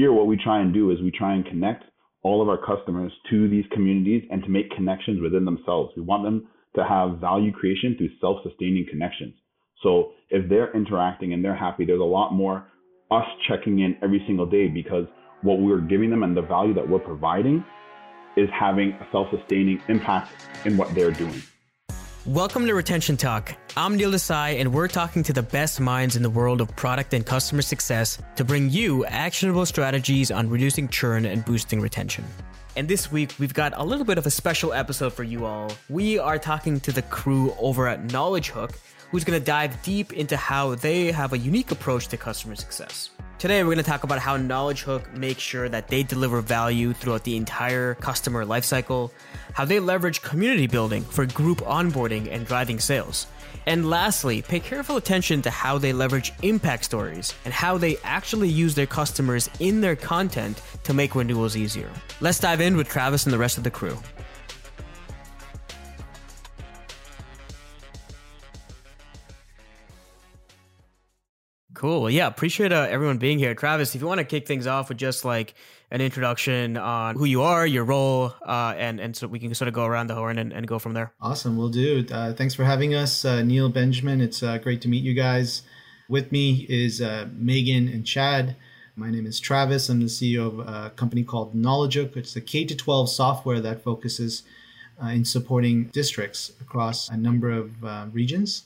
here, what we try and do is we try and connect all of our customers to these communities and to make connections within themselves. We want them to have value creation through self-sustaining connections. So if they're interacting and they're happy, there's a lot more us checking in every single day because what we're giving them and the value that we're providing is having a self-sustaining impact in what they're doing. Welcome to Retention Talk. I'm Neil Desai, and we're talking to the best minds in the world of product and customer success to bring you actionable strategies on reducing churn and boosting retention. And this week, we've got a little bit of a special episode for you all. We are talking to the crew over at Knowledge Hook, who's going to dive deep into how they have a unique approach to customer success. Today, we're going to talk about how Knowledge Hook makes sure that they deliver value throughout the entire customer lifecycle, how they leverage community building for group onboarding and driving sales. And lastly, pay careful attention to how they leverage impact stories and how they actually use their customers in their content to make renewals easier. Let's dive in with Travis and the rest of the crew. Cool. Yeah, appreciate uh, everyone being here. Travis, if you want to kick things off with just like an introduction on who you are, your role, uh, and and so we can sort of go around the horn and, and go from there. Awesome, we'll do. Uh, thanks for having us, uh, Neil Benjamin. It's uh, great to meet you guys. With me is uh, Megan and Chad. My name is Travis. I'm the CEO of a company called Knowledge Hook. It's a K to 12 software that focuses in supporting districts across a number of regions.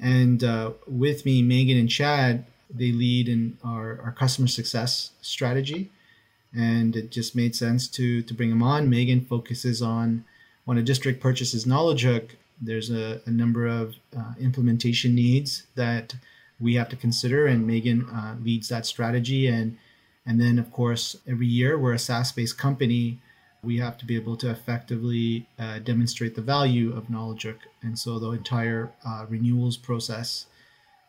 And uh, with me, Megan and Chad, they lead in our, our customer success strategy. And it just made sense to, to bring them on. Megan focuses on when a district purchases Knowledge Hook, there's a, a number of uh, implementation needs that we have to consider, and Megan uh, leads that strategy. And and then, of course, every year we're a SaaS-based company we have to be able to effectively uh, demonstrate the value of Knowledge Hook. And so the entire uh, renewals process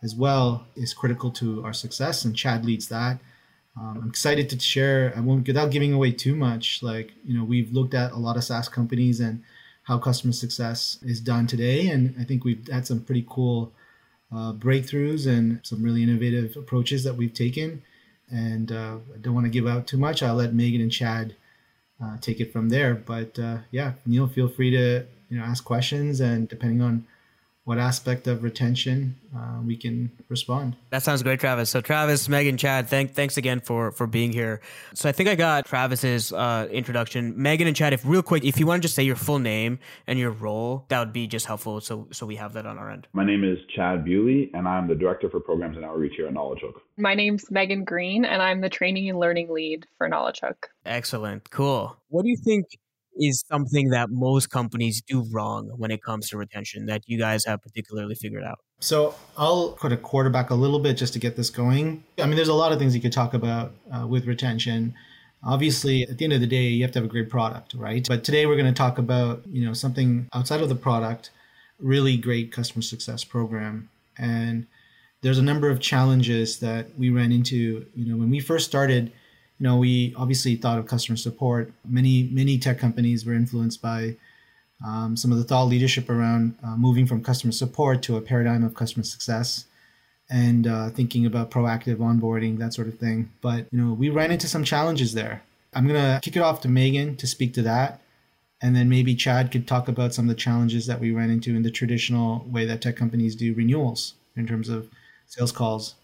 as well is critical to our success. And Chad leads that. Um, I'm excited to share, I won't, without giving away too much, like, you know, we've looked at a lot of SaaS companies and how customer success is done today. And I think we've had some pretty cool uh, breakthroughs and some really innovative approaches that we've taken. And uh, I don't want to give out too much. I'll let Megan and Chad uh, take it from there. But uh, yeah, Neil, feel free to you know ask questions, and depending on what aspect of retention uh, we can respond. That sounds great, Travis. So, Travis, Megan, Chad, thank, thanks again for for being here. So, I think I got Travis's uh, introduction. Megan and Chad, if real quick, if you want to just say your full name and your role, that would be just helpful. So, so we have that on our end. My name is Chad Bewley, and I'm the director for programs and outreach here at Knowledge Hook. My name's Megan Green, and I'm the training and learning lead for Knowledge Hook. Excellent, cool. What do you think is something that most companies do wrong when it comes to retention that you guys have particularly figured out? So I'll put a quarterback a little bit just to get this going. I mean, there's a lot of things you could talk about uh, with retention. Obviously, at the end of the day, you have to have a great product, right? But today we're going to talk about, you know, something outside of the product, really great customer success program. And there's a number of challenges that we ran into, you know, when we first started you know, we obviously thought of customer support. Many many tech companies were influenced by um, some of the thought leadership around uh, moving from customer support to a paradigm of customer success and uh, thinking about proactive onboarding, that sort of thing. But you know, we ran into some challenges there. I'm gonna kick it off to Megan to speak to that, and then maybe Chad could talk about some of the challenges that we ran into in the traditional way that tech companies do renewals in terms of sales calls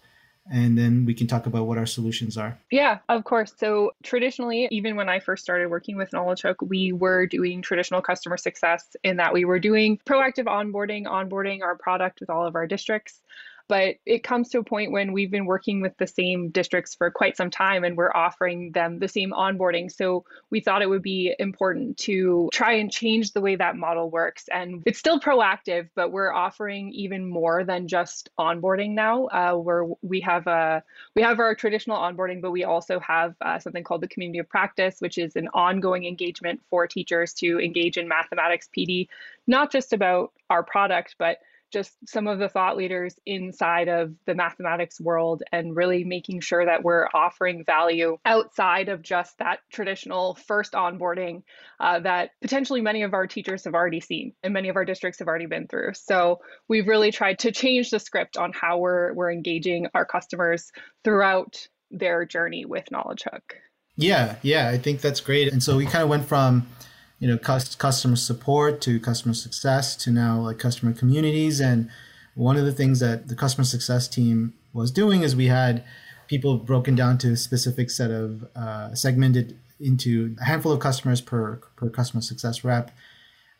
and then we can talk about what our solutions are. Yeah, of course. So, traditionally, even when I first started working with Knowledge Hook, we were doing traditional customer success in that we were doing proactive onboarding, onboarding our product with all of our districts. But it comes to a point when we've been working with the same districts for quite some time and we're offering them the same onboarding. So we thought it would be important to try and change the way that model works. And it's still proactive, but we're offering even more than just onboarding now. Uh, where we have a we have our traditional onboarding, but we also have uh, something called the community of practice, which is an ongoing engagement for teachers to engage in mathematics PD, not just about our product, but just some of the thought leaders inside of the mathematics world and really making sure that we're offering value outside of just that traditional first onboarding uh, that potentially many of our teachers have already seen and many of our districts have already been through. So we've really tried to change the script on how we're, we're engaging our customers throughout their journey with Knowledge Hook. Yeah, yeah, I think that's great. And so we kind of went from, you know, customer support to customer success to now like customer communities. And one of the things that the customer success team was doing is we had people broken down to a specific set of uh, segmented into a handful of customers per per customer success rep.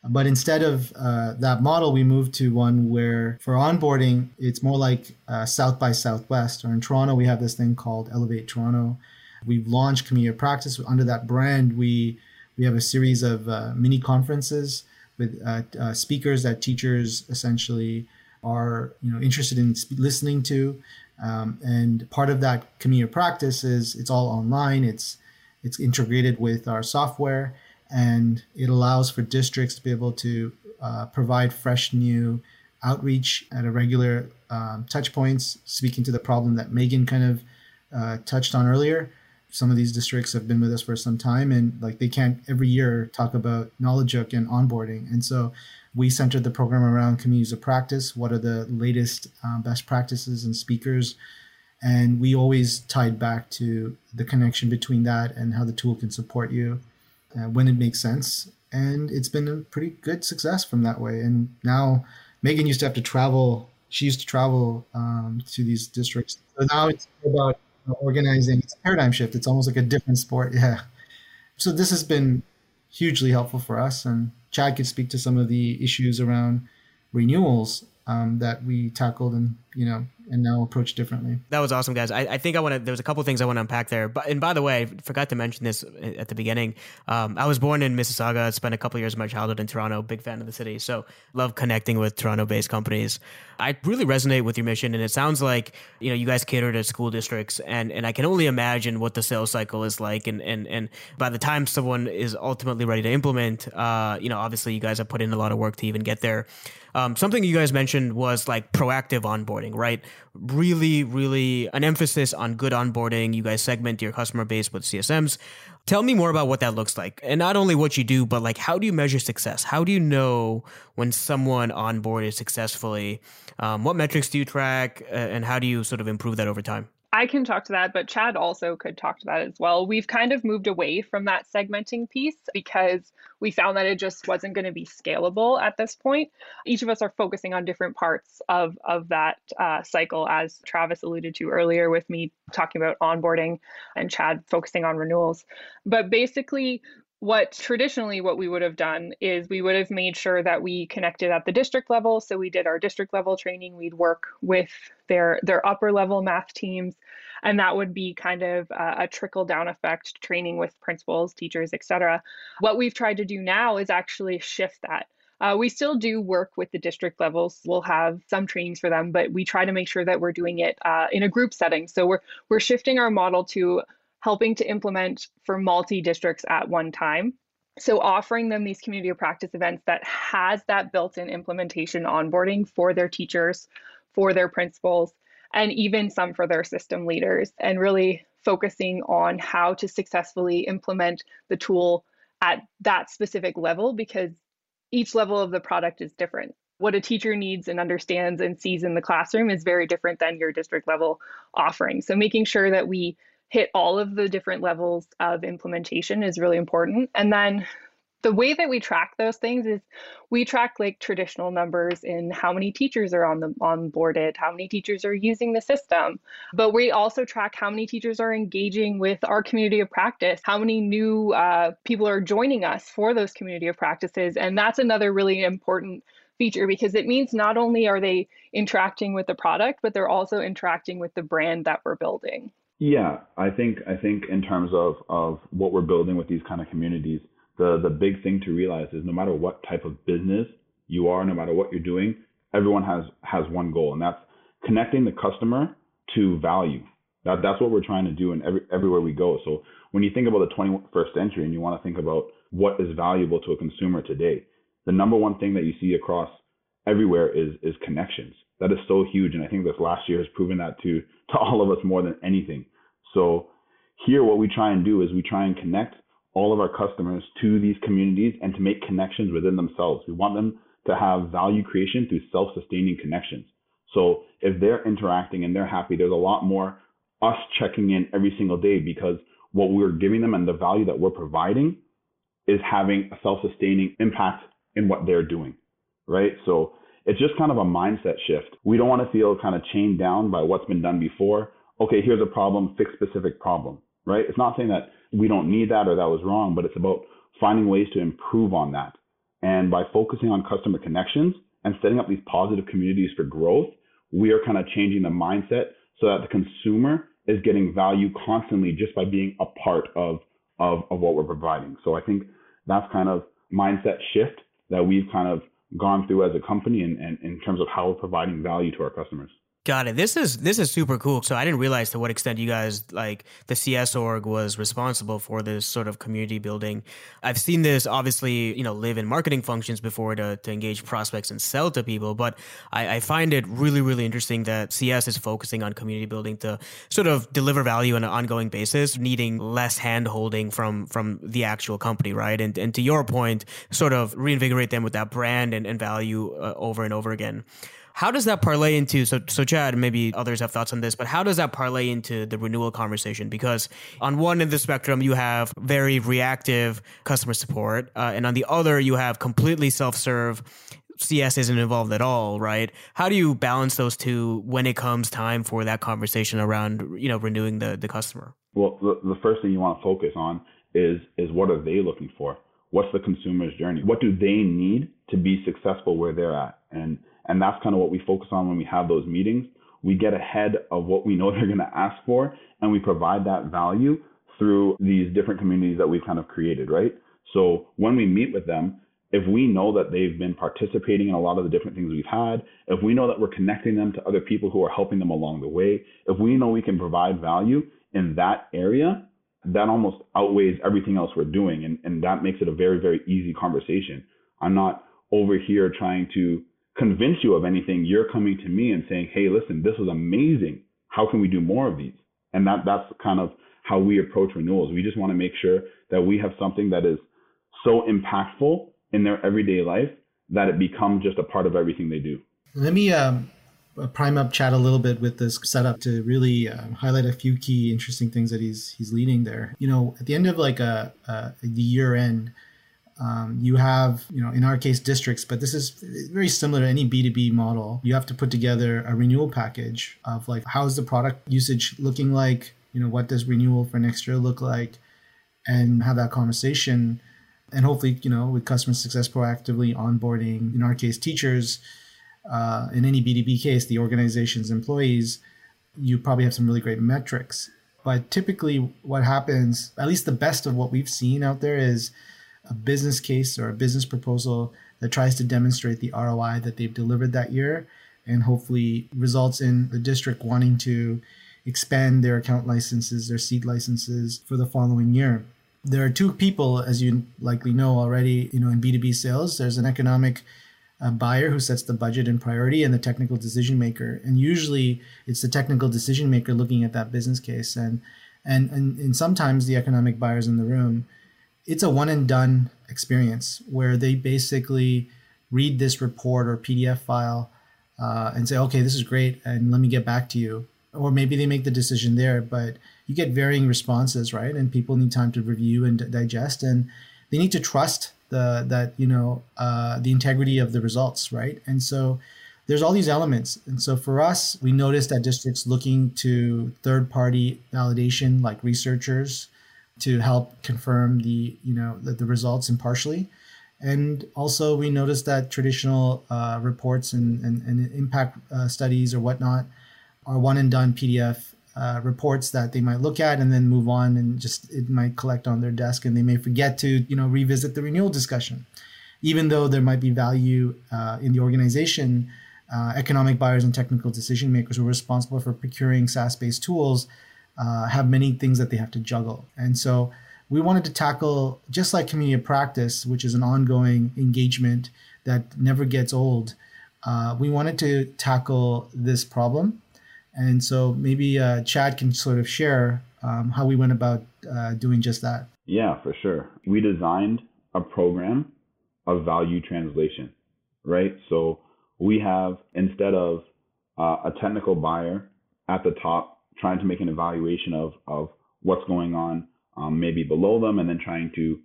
But instead of uh, that model, we moved to one where for onboarding, it's more like uh, South by Southwest. Or in Toronto, we have this thing called Elevate Toronto. We've launched Community of Practice under that brand. We we have a series of uh, mini conferences with uh, uh, speakers that teachers essentially are you know interested in listening to. Um, and part of that community practice is it's all online. It's it's integrated with our software, and it allows for districts to be able to uh, provide fresh new outreach at a regular um, touch points, speaking to the problem that Megan kind of uh, touched on earlier. Some of these districts have been with us for some time, and like they can't every year talk about knowledge hook and onboarding, and so we centered the program around communities of practice. What are the latest um, best practices and speakers? And we always tied back to the connection between that and how the tool can support you uh, when it makes sense. And it's been a pretty good success from that way. And now Megan used to have to travel. She used to travel um, to these districts. So now it's about organizing. It's a paradigm shift. It's almost like a different sport. Yeah. So this has been hugely helpful for us. And Chad could speak to some of the issues around renewals um, that we tackled and you know and now approach differently. That was awesome, guys. I, I think I want to. There was a couple things I want to unpack there. But and by the way, I forgot to mention this at the beginning. Um, I was born in Mississauga. Spent a couple of years of my childhood in Toronto. Big fan of the city. So love connecting with Toronto-based companies. I really resonate with your mission, and it sounds like you know you guys cater to school districts, and and I can only imagine what the sales cycle is like, and and and by the time someone is ultimately ready to implement, uh, you know, obviously you guys have put in a lot of work to even get there. Um, something you guys mentioned was like proactive onboarding, right? Really, really an emphasis on good onboarding. You guys segment your customer base with CSMs. Tell me more about what that looks like. And not only what you do, but like how do you measure success? How do you know when someone onboarded successfully? Um, what metrics do you track? Uh, and how do you sort of improve that over time? I can talk to that, but Chad also could talk to that as well. We've kind of moved away from that segmenting piece because we found that it just wasn't going to be scalable at this point. Each of us are focusing on different parts of, of that uh, cycle, as Travis alluded to earlier, with me talking about onboarding and Chad focusing on renewals. But basically, what traditionally what we would have done is we would have made sure that we connected at the district level. So we did our district level training. We'd work with their their upper level math teams. And that would be kind of a, a trickle down effect training with principals teachers etc what we've tried to do now is actually shift that. Uh, we still do work with the district levels. We'll have some trainings for them, but we try to make sure that we're doing it uh, in a group setting. So we're we're shifting our model to helping to implement for multi districts at one time. So offering them these community of practice events that has that built-in implementation onboarding for their teachers, for their principals, and even some for their system leaders, and really focusing on how to successfully implement the tool at that specific level because each level of the product is different. What a teacher needs and understands and sees in the classroom is very different than your district level offering. So making sure that we hit all of the different levels of implementation is really important. And then the way that we track those things is we track like traditional numbers in how many teachers are on the onboarded, how many teachers are using the system. But we also track how many teachers are engaging with our community of practice, how many new uh, people are joining us for those community of practices. And that's another really important feature because it means not only are they interacting with the product, but they're also interacting with the brand that we're building. Yeah, I think I think in terms of of what we're building with these kind of communities, the the big thing to realize is no matter what type of business you are, no matter what you're doing, everyone has has one goal, and that's connecting the customer to value. That that's what we're trying to do in every everywhere we go. So when you think about the 21st century and you want to think about what is valuable to a consumer today, the number one thing that you see across everywhere is is connections that is so huge. And I think this last year has proven that to to all of us more than anything. So here, what we try and do is we try and connect all of our customers to these communities and to make connections within themselves. We want them to have value creation through self-sustaining connections. So if they're interacting and they're happy, there's a lot more us checking in every single day because what we're giving them and the value that we're providing is having a self-sustaining impact in what they're doing, right? So it's just kind of a mindset shift. We don't want to feel kind of chained down by what's been done before. Okay, here's a problem, fix specific problem, right? It's not saying that we don't need that or that was wrong, but it's about finding ways to improve on that. And by focusing on customer connections and setting up these positive communities for growth, we are kind of changing the mindset so that the consumer is getting value constantly just by being a part of, of, of what we're providing. So I think that's kind of mindset shift that we've kind of gone through as a company and, in terms of how we're providing value to our customers. Got it. This is this is super cool. So I didn't realize to what extent you guys like the CS org was responsible for this sort of community building. I've seen this obviously, you know, live in marketing functions before to, to engage prospects and sell to people, but I, I find it really, really interesting that CS is focusing on community building to sort of deliver value on an ongoing basis, needing less hand holding from from the actual company, right? And and to your point, sort of reinvigorate them with that brand and, and value uh, over and over again. How does that parlay into so so Chad? Maybe others have thoughts on this, but how does that parlay into the renewal conversation? Because on one end of the spectrum, you have very reactive customer support, uh, and on the other, you have completely self-serve. CS isn't involved at all, right? How do you balance those two when it comes time for that conversation around you know renewing the the customer? Well, the, the first thing you want to focus on is is what are they looking for? What's the consumer's journey? What do they need to be successful where they're at? And and that's kind of what we focus on when we have those meetings. We get ahead of what we know they're going to ask for, and we provide that value through these different communities that we've kind of created, right? So when we meet with them, if we know that they've been participating in a lot of the different things we've had, if we know that we're connecting them to other people who are helping them along the way, if we know we can provide value in that area, that almost outweighs everything else we're doing. And, and that makes it a very, very easy conversation. I'm not over here trying to convince you of anything, you're coming to me and saying, "Hey, listen, this was amazing. How can we do more of these?" And that that's kind of how we approach renewals. We just want to make sure that we have something that is so impactful in their everyday life that it becomes just a part of everything they do. Let me um, prime up Chad a little bit with this setup to really uh, highlight a few key interesting things that he's he's leading there. You know, at the end of like a, a the year end, um, you have, you know, in our case, districts, but this is very similar to any B2B model. You have to put together a renewal package of like, how's the product usage looking like? You know, what does renewal for next year look like? And have that conversation. And hopefully, you know, with customer success proactively onboarding, in our case, teachers, uh, in any B2B case, the organization's employees, you probably have some really great metrics. But typically, what happens, at least the best of what we've seen out there, is a business case or a business proposal that tries to demonstrate the ROI that they've delivered that year and hopefully results in the district wanting to expand their account licenses, their seat licenses for the following year. There are two people, as you likely know already, you know, in B2B sales. There's an economic uh, buyer who sets the budget and priority and the technical decision maker. And usually it's the technical decision maker looking at that business case. And, and, and, and sometimes the economic buyers in the room it's a one and done experience where they basically read this report or PDF file uh, and say, okay, this is great, and let me get back to you. Or maybe they make the decision there, but you get varying responses, right? And people need time to review and digest, and they need to trust the that you know uh, the integrity of the results, right? And so there's all these elements. And so for us, we noticed that districts looking to third party validation, like researchers, to help confirm the you know the, the results impartially. And also we noticed that traditional uh, reports and, and, and impact uh, studies or whatnot are one and done pdf uh, reports that they might look at and then move on and just it might collect on their desk and they may forget to you know revisit the renewal discussion. Even though there might be value uh, in the organization uh, economic buyers and technical decision makers who are responsible for procuring SaaS-based tools uh, have many things that they have to juggle. And so we wanted to tackle, just like community of practice, which is an ongoing engagement that never gets old, uh, we wanted to tackle this problem. And so maybe uh, Chad can sort of share um, how we went about uh, doing just that. Yeah, for sure. We designed a program of value translation, right? So we have, instead of uh, a technical buyer at the top trying to make an evaluation of, of what's going on um, maybe below them and then trying to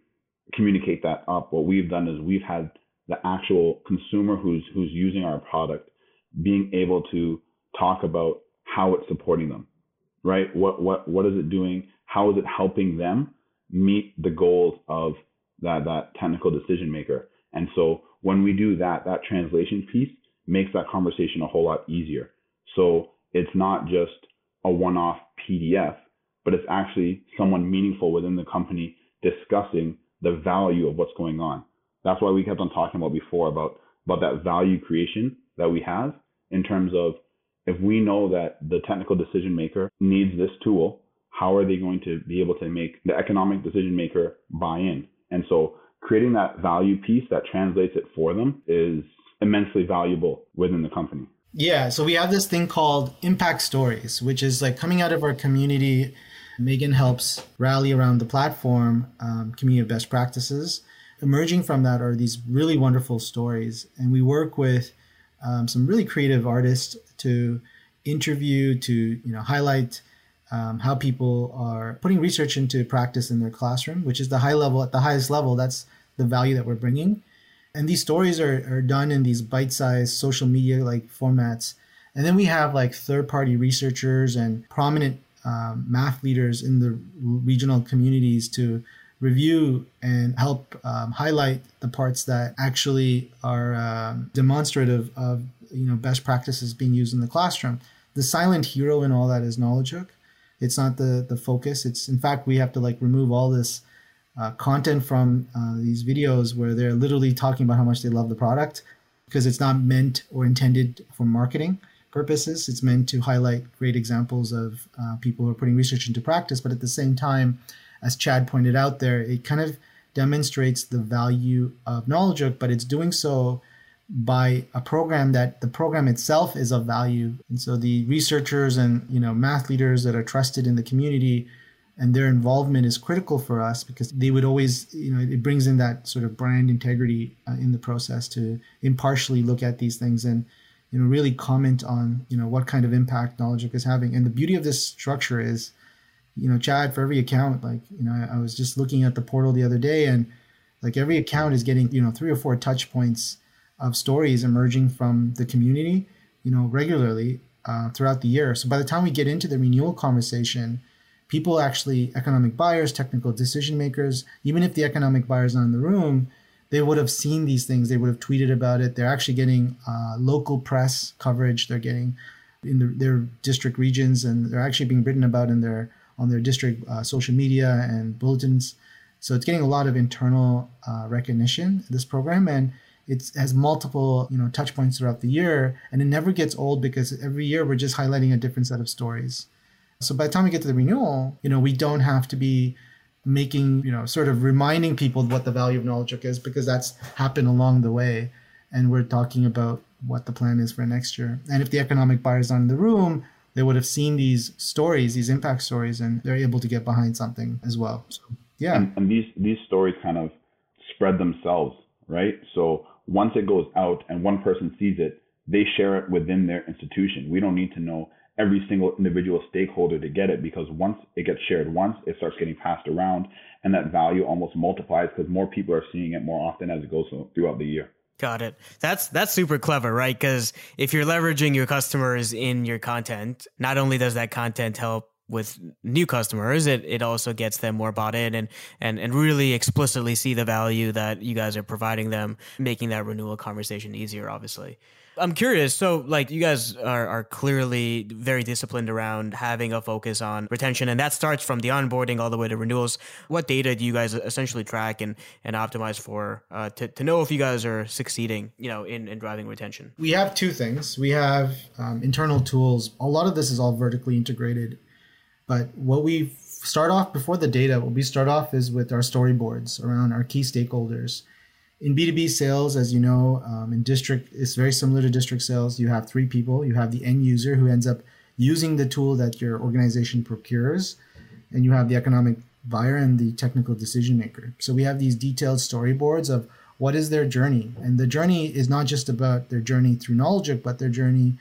communicate that up. What we've done is we've had the actual consumer who's who's using our product being able to talk about how it's supporting them, right? What what what is it doing? How is it helping them meet the goals of that that technical decision maker? And so when we do that, that translation piece makes that conversation a whole lot easier. So it's not just a one-off PDF, but it's actually someone meaningful within the company discussing the value of what's going on. That's why we kept on talking about before about about that value creation that we have in terms of if we know that the technical decision maker needs this tool, how are they going to be able to make the economic decision maker buy in? And so creating that value piece that translates it for them is immensely valuable within the company. Yeah, so we have this thing called impact stories, which is like coming out of our community. Megan helps rally around the platform, um, community of best practices. Emerging from that are these really wonderful stories, and we work with um, some really creative artists to interview, to you know highlight um, how people are putting research into practice in their classroom, which is the high level at the highest level. That's the value that we're bringing. And these stories are, are done in these bite-sized social media like formats. And then we have like third-party researchers and prominent um, math leaders in the regional communities to review and help um, highlight the parts that actually are um, demonstrative of you know best practices being used in the classroom. The silent hero in all that is knowledge hook. It's not the the focus. It's in fact we have to like remove all this uh, content from uh, these videos where they're literally talking about how much they love the product because it's not meant or intended for marketing purposes. It's meant to highlight great examples of uh, people who are putting research into practice, but at the same time as Chad pointed out there, it kind of demonstrates the value of knowledge but it's doing so by a program that the program itself is of value. And so the researchers and you know math leaders that are trusted in the community and their involvement is critical for us because they would always you know it brings in that sort of brand integrity uh, in the process to impartially look at these things and you know really comment on you know what kind of impact knowledge is having and the beauty of this structure is you know, Chad, for every account, like, you know, I, was just looking at the portal the other day and like every account is getting, you know, three or four touch points of stories emerging from the community, you know, regularly uh, throughout the year. So by the time we get into the renewal conversation, people actually, economic buyers, technical decision makers, even if the economic buyer's not in the room, they would have seen these things. They would have tweeted about it. They're actually getting uh, local press coverage. They're getting in the, their district regions, and they're actually being written about in their on their district uh, social media and bulletins. So it's getting a lot of internal uh, recognition this program, and it has multiple you know touch points throughout the year, and it never gets old because every year we're just highlighting a different set of stories. So by the time we get to the renewal, you know we don't have to be making you know sort of reminding people what the value of Knowledge Hook is because that's happened along the way, and we're talking about what the plan is for next year. And if the economic buyers are in the room, they would have seen these stories, these impact stories, and they're able to get behind something as well. So, yeah. And, and these these stories kind of spread themselves, right? So once it goes out and one person sees it, they share it within their institution. We don't need to know every single individual stakeholder to get it because once it gets shared once, it starts getting passed around, and that value almost multiplies because more people are seeing it more often as it goes throughout the year. Got it. That's that's super clever, right? Because if you're leveraging your customers in your content, not only does that content help with new customers, it, it also gets them more bought in and, and, and really explicitly see the value that you guys are providing them, making that renewal conversation easier, obviously. I'm curious. So, like, you guys are, are clearly very disciplined around having a focus on retention, and that starts from the onboarding all the way to renewals. What data do you guys essentially track and, and optimize for uh, to, to know if you guys are succeeding, you know, in, in driving retention? We have two things. We have um, internal tools. A lot of this is all vertically integrated, but what we start off before the data, what we start off is with our storyboards around our key stakeholders in B2B sales, as you know, um, in district, it's very similar to district sales. You have three people. You have the end user who ends up using the tool that your organization procures, and you have the economic buyer and the technical decision maker. So we have these detailed storyboards of what is their journey. And the journey is not just about their journey through knowledge, but their journey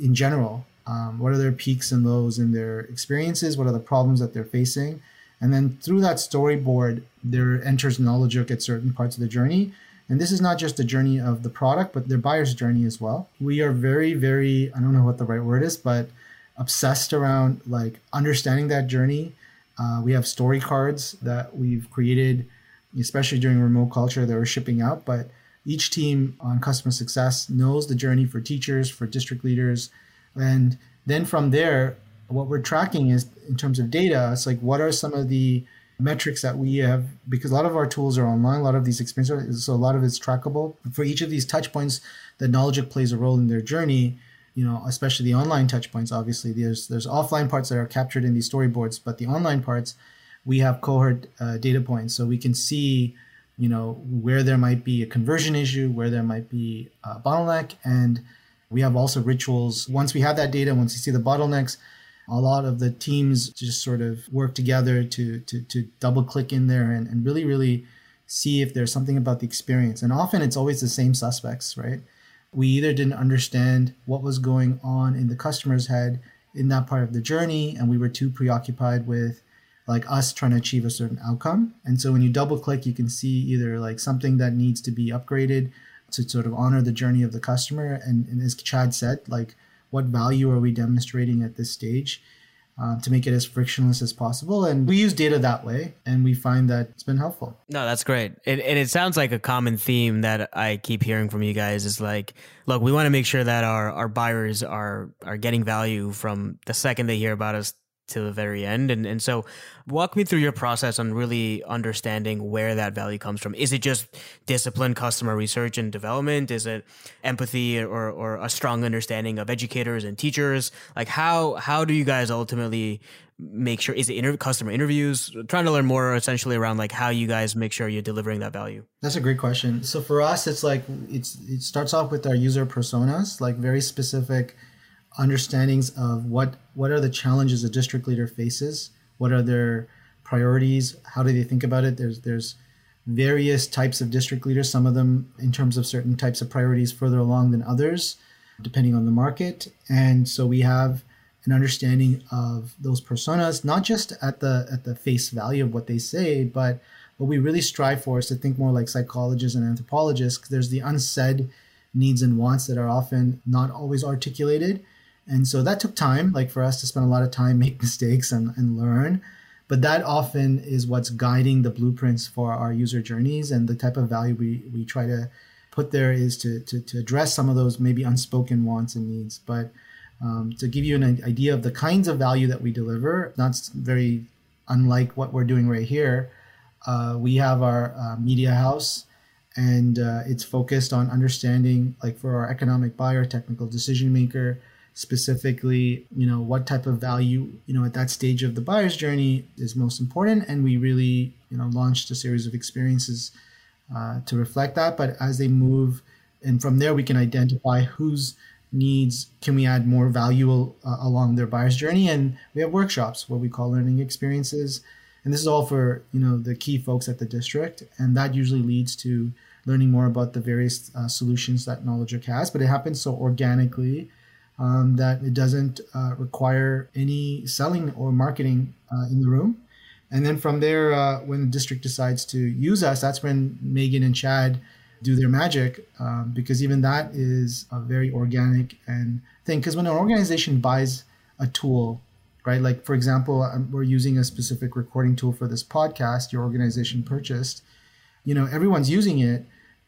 in general. Um, what are their peaks and lows in their experiences, what are the problems that they're facing. And then through that storyboard, there enters knowledge at certain parts of the journey. And this is not just the journey of the product, but their buyer's journey as well. We are very, very, I don't know what the right word is, but obsessed around like understanding that journey. Uh, we have story cards that we've created, especially during remote culture that we're shipping out. But each team on customer success knows the journey for teachers, for district leaders. And then from there, what we're tracking is in terms of data, it's like what are some of the metrics that we have because a lot of our tools are online a lot of these experiences so a lot of it's trackable. For each of these touch points that knowledge plays a role in their journey you know especially the online touch points obviously. There's there's offline parts that are captured in these storyboards but the online parts we have cohort uh, data points. So we can see you know where there might be a conversion issue where there might be a bottleneck and we have also rituals. Once we have that data once we see the bottlenecks a lot of the teams just sort of work together to to, to double click in there and, and really really see if there's something about the experience. And often it's always the same suspects right? We either didn't understand what was going on in the customer's head in that part of the journey and we were too preoccupied with like us trying to achieve a certain outcome. And so when you double click you can see either like something that needs to be upgraded to sort of honor the journey of the customer and, and as chad said like what value are we demonstrating at this stage uh, to make it as frictionless as possible. And we use data that way, and we find that it's been helpful. No, that's great. It, and it sounds like a common theme that I keep hearing from you guys is like, look, we want to make sure that our, our buyers are are getting value from the second they hear about us to the very end. And and so walk me through your process on really understanding where that value comes from. Is it just disciplined customer research and development? Is it empathy or or a strong understanding of educators and teachers? Like how how do you guys ultimately make sure is it inter- customer interviews trying to learn more essentially around like how you guys make sure you're delivering that value that's a great question so for us it's like it's it starts off with our user personas like very specific understandings of what what are the challenges a district leader faces, what are their priorities, how do they think about it. There's there's various types of district leaders. Some of them, in terms of certain types of priorities, further along than others, depending on the market. And so we have an understanding of those personas, not just at the at the face value of what they say, but what we really strive for is to think more like psychologists and anthropologists. There's the unsaid needs and wants that are often not always articulated and so that took time, like for us to spend a lot of time, make mistakes and, and learn. But that often is what's guiding the blueprints for our user journeys and the type of value we, we try to put there is to, to, to address some of those maybe unspoken wants and needs. But um, to give you an idea of the kinds of value that we deliver, that's very unlike what we're doing right here. Uh, we have our uh, media house and uh, it's focused on understanding like for our economic buyer technical decision maker specifically, you know, what type of value, you know, at that stage of the buyer's journey is most important. And we really, you know, launched a series of experiences uh, to reflect that. But as they move, and from there, we can identify whose needs can we add more value uh, along their buyer's journey. And we have workshops, what we call learning experiences. And this is all for, you know, the key folks at the district. And that usually leads to learning more about the various uh, solutions that Knowledge Hook has. But it happens so organically um, that it doesn't uh, require any selling or marketing uh, in the room. And then from there, uh, when the district decides to use us, that's when Megan and Chad do their magic, um, because even that is a very organic and thing. Because when an organization buys a tool, right? Like for example, um, we're using a specific recording tool for this podcast. Your organization purchased. You know, everyone's using it,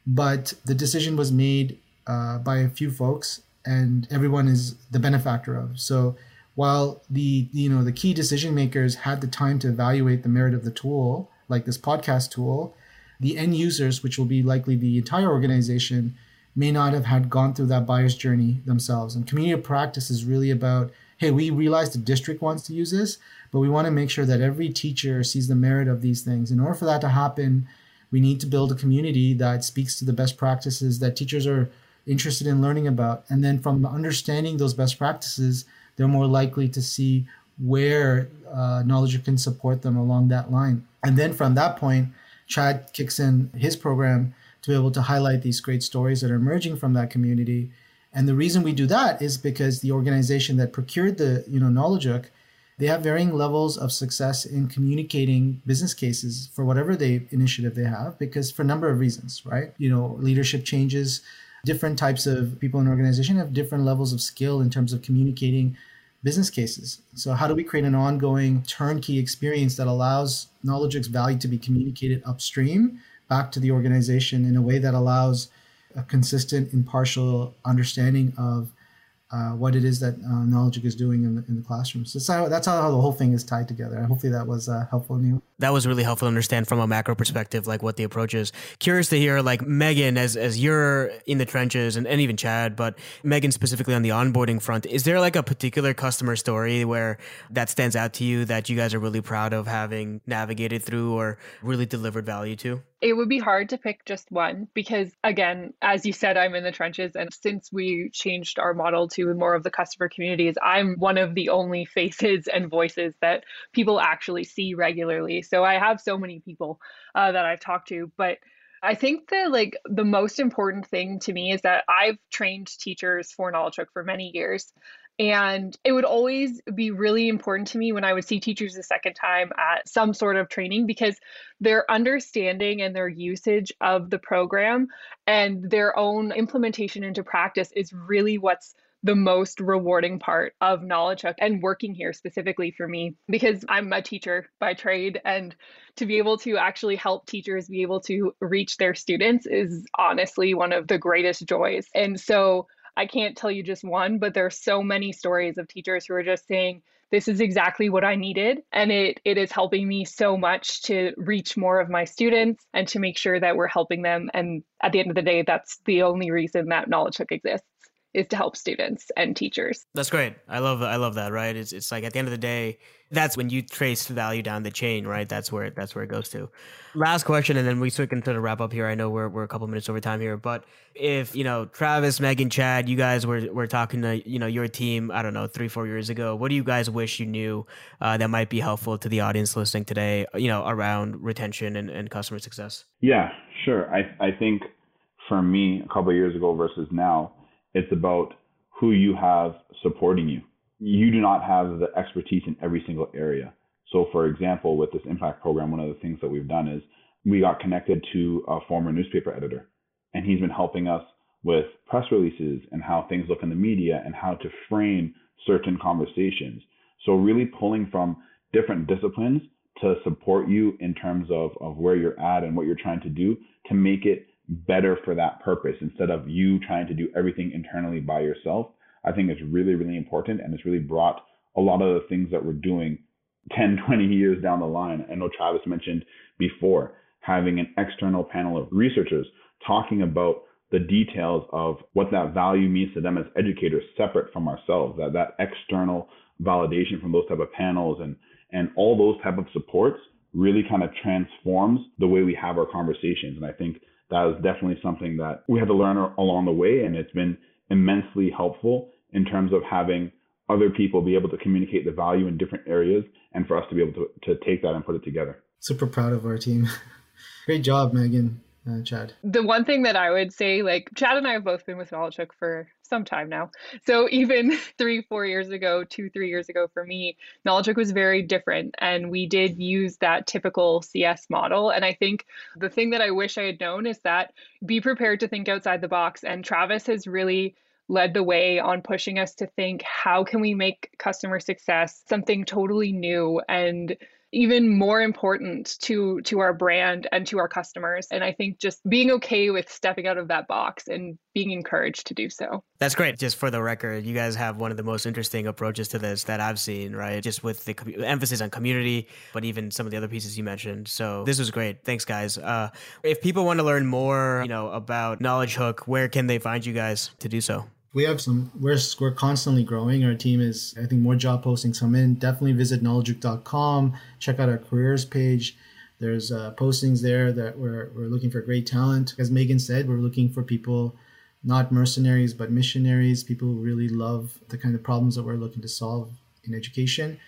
but the decision was made uh, by a few folks and everyone is the benefactor of. So while the you know the key decision makers had the time to evaluate the merit of the tool, like this podcast tool, the end users, which will be likely the entire organization, may not have had gone through that buyer's journey themselves. And community of practice is really about, hey, we realize the district wants to use this, but we want to make sure that every teacher sees the merit of these things. In order for that to happen, we need to build a community that speaks to the best practices that teachers are interested in learning about. And then from understanding those best practices, they're more likely to see where uh, knowledge can support them along that line. And then from that point, Chad kicks in his program to be able to highlight these great stories that are emerging from that community And the reason we do that is because the organization that procured the, you know, Knowledge Hook, they have varying levels of success in communicating business cases for whatever they initiative they have, because for a number of reasons, right? You know, leadership changes, different types of people in an organization have different levels of skill in terms of communicating business cases. So how do we create an ongoing turnkey experience that allows Knowledge Hook's value to be communicated upstream back to the organization in a way that allows a consistent, impartial understanding of uh, what it is that uh, Knowledge is doing in the, in the classroom. So that's how, that's how the whole thing is tied together. Hopefully that was uh, helpful, Neil. That was really helpful to understand from a macro perspective, like what the approach is. Curious to hear, like Megan, as as you're in the trenches, and, and even Chad, but Megan specifically on the onboarding front, is there like a particular customer story where that stands out to you that you guys are really proud of having navigated through or really delivered value to? It would be hard to pick just one because, again, as you said, I'm in the trenches. And since we changed our model to more of the customer communities, I'm one of the only faces and voices that people actually see regularly. So I have so many people uh, that I've talked to. But I think that like the most important thing to me is that I've trained teachers for Knowledge Hook for many years. And it would always be really important to me when I would see teachers a second time at some sort of training because their understanding and their usage of the program and their own implementation into practice is really what's the most rewarding part of Knowledge Hook and working here specifically for me because I'm a teacher by trade and to be able to actually help teachers be able to reach their students is honestly one of the greatest joys. And so I can't tell you just one, but there are so many stories of teachers who are just saying, this is exactly what I needed. And it, it is helping me so much to reach more of my students and to make sure that we're helping them. And at the end of the day, that's the only reason that Knowledge Hook exists is to help students and teachers. That's great. I love I love that, right? It's it's like at the end of the day, that's when you trace value down the chain, right? That's where that's where it goes to. Last question and then we switch into the wrap up here. I know we're we're a couple minutes over time here, but if, you know, Travis, Megan, Chad, you guys were were talking to, you know, your team, I don't know, 3 4 years ago, what do you guys wish you knew uh, that might be helpful to the audience listening today, you know, around retention and, and customer success? Yeah, sure. I I think for me a couple years ago versus now it's about who you have supporting you. You do not have the expertise in every single area. So, for example, with this impact program, one of the things that we've done is we got connected to a former newspaper editor, and he's been helping us with press releases and how things look in the media and how to frame certain conversations. So, really pulling from different disciplines to support you in terms of, of where you're at and what you're trying to do to make it better for that purpose instead of you trying to do everything internally by yourself. I think it's really, really important and it's really brought a lot of the things that we're doing 10, 20 years down the line. I know Travis mentioned before having an external panel of researchers talking about the details of what that value means to them as educators separate from ourselves, that that external validation from those type of panels and and all those type of supports really kind of transforms the way we have our conversations. And I think that is definitely something that we had to learn along the way, and it's been immensely helpful in terms of having other people be able to communicate the value in different areas and for us to be able to, to take that and put it together. Super proud of our team. Great job, Megan uh, Chad? The one thing that I would say, like Chad and I have both been with Hook for some time now. So even three, four years ago, two, three years ago for me, Knowledge was very different. And we did use that typical CS model. And I think the thing that I wish I had known is that be prepared to think outside the box. And Travis has really led the way on pushing us to think how can we make customer success something totally new and even more important to to our brand and to our customers. And i think just being okay with stepping out of that box and being encouraged to do so. That's great. Just for the record you guys have one of the most interesting approaches to this that i've seen right? Just with the emphasis on community but even some of the other pieces you mentioned. So this was great. Thanks guys. Uh, if people want to learn more you know about knowledge hook where can they find you guys to do so we have some we're we're constantly growing. Our team is i think more job postings come in. Definitely visit knowledgehook.com check out our careers page. There's uh, postings there that we're, we're looking for great talent. As megan said we're looking for people not mercenaries but missionaries people who really love the kind of problems that we're looking to solve in education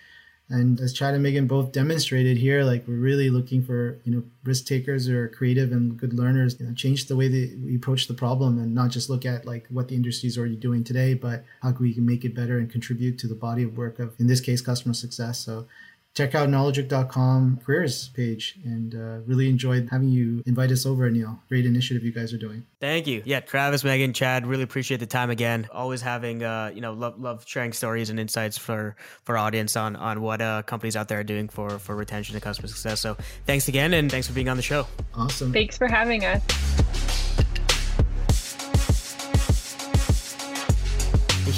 And as Chad and Megan both demonstrated here, like we're really looking for, you know, risk takers or creative and good learners, you know, change the way that we approach the problem and not just look at like what the industry is already doing today, but how can we make it better and contribute to the body of work of, in this case, customer success. So check out knowledgehook.com careers page and uh, really enjoyed having you invite us over neil great initiative you guys are doing. Thank you. Yeah travis megan chad really appreciate the time again. Always having uh, you know love, love sharing stories and insights for for audience on on what uh, companies out there are doing for for retention and customer success. So thanks again and thanks for being on the show. Awesome. Thanks for having us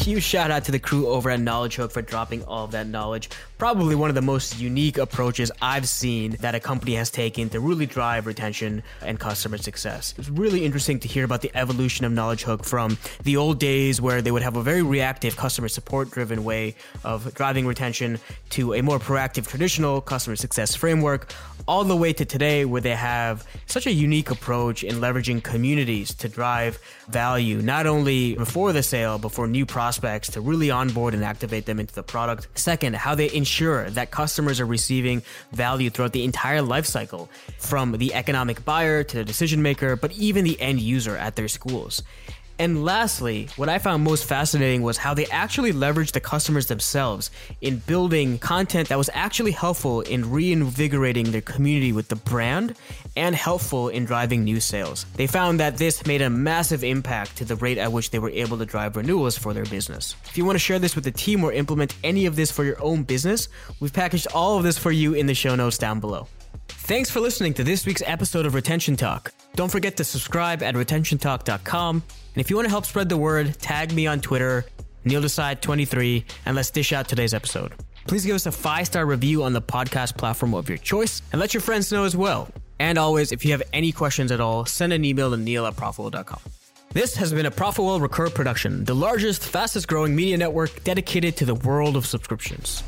huge shout out to the crew over at Knowledge Hook for dropping all of that knowledge. Probably one of the most unique approaches I've seen that a company has taken to really drive retention and customer success. It's really interesting to hear about the evolution of Knowledge Hook from the old days where they would have a very reactive customer support driven way of driving retention to a more proactive traditional customer success framework all the way to today where they have such a unique approach in leveraging communities to drive value not only before the sale but for new prospects to really onboard and activate them into the product. Second how they ensure that customers are receiving value throughout the entire life cycle from the economic buyer to the decision maker but even the end user at their schools and lastly, what I found most fascinating was how they actually leveraged the customers themselves in building content that was actually helpful in reinvigorating their community with the brand and helpful in driving new sales. They found that this made a massive impact to the rate at which they were able to drive renewals for their business. If you want to share this with the team or implement any of this for your own business, we've packaged all of this for you in the show notes down below. Thanks for listening to this week's episode of Retention Talk. Don't forget to subscribe at retentiontalk.com. And if you want to help spread the word, tag me on Twitter, NeilDesai23, and let's dish out today's episode. Please give us a five star review on the podcast platform of your choice and let your friends know as well. And always, if you have any questions at all, send an email to neil at profitwell.com. This has been a Profitwell Recur production, the largest, fastest growing media network dedicated to the world of subscriptions.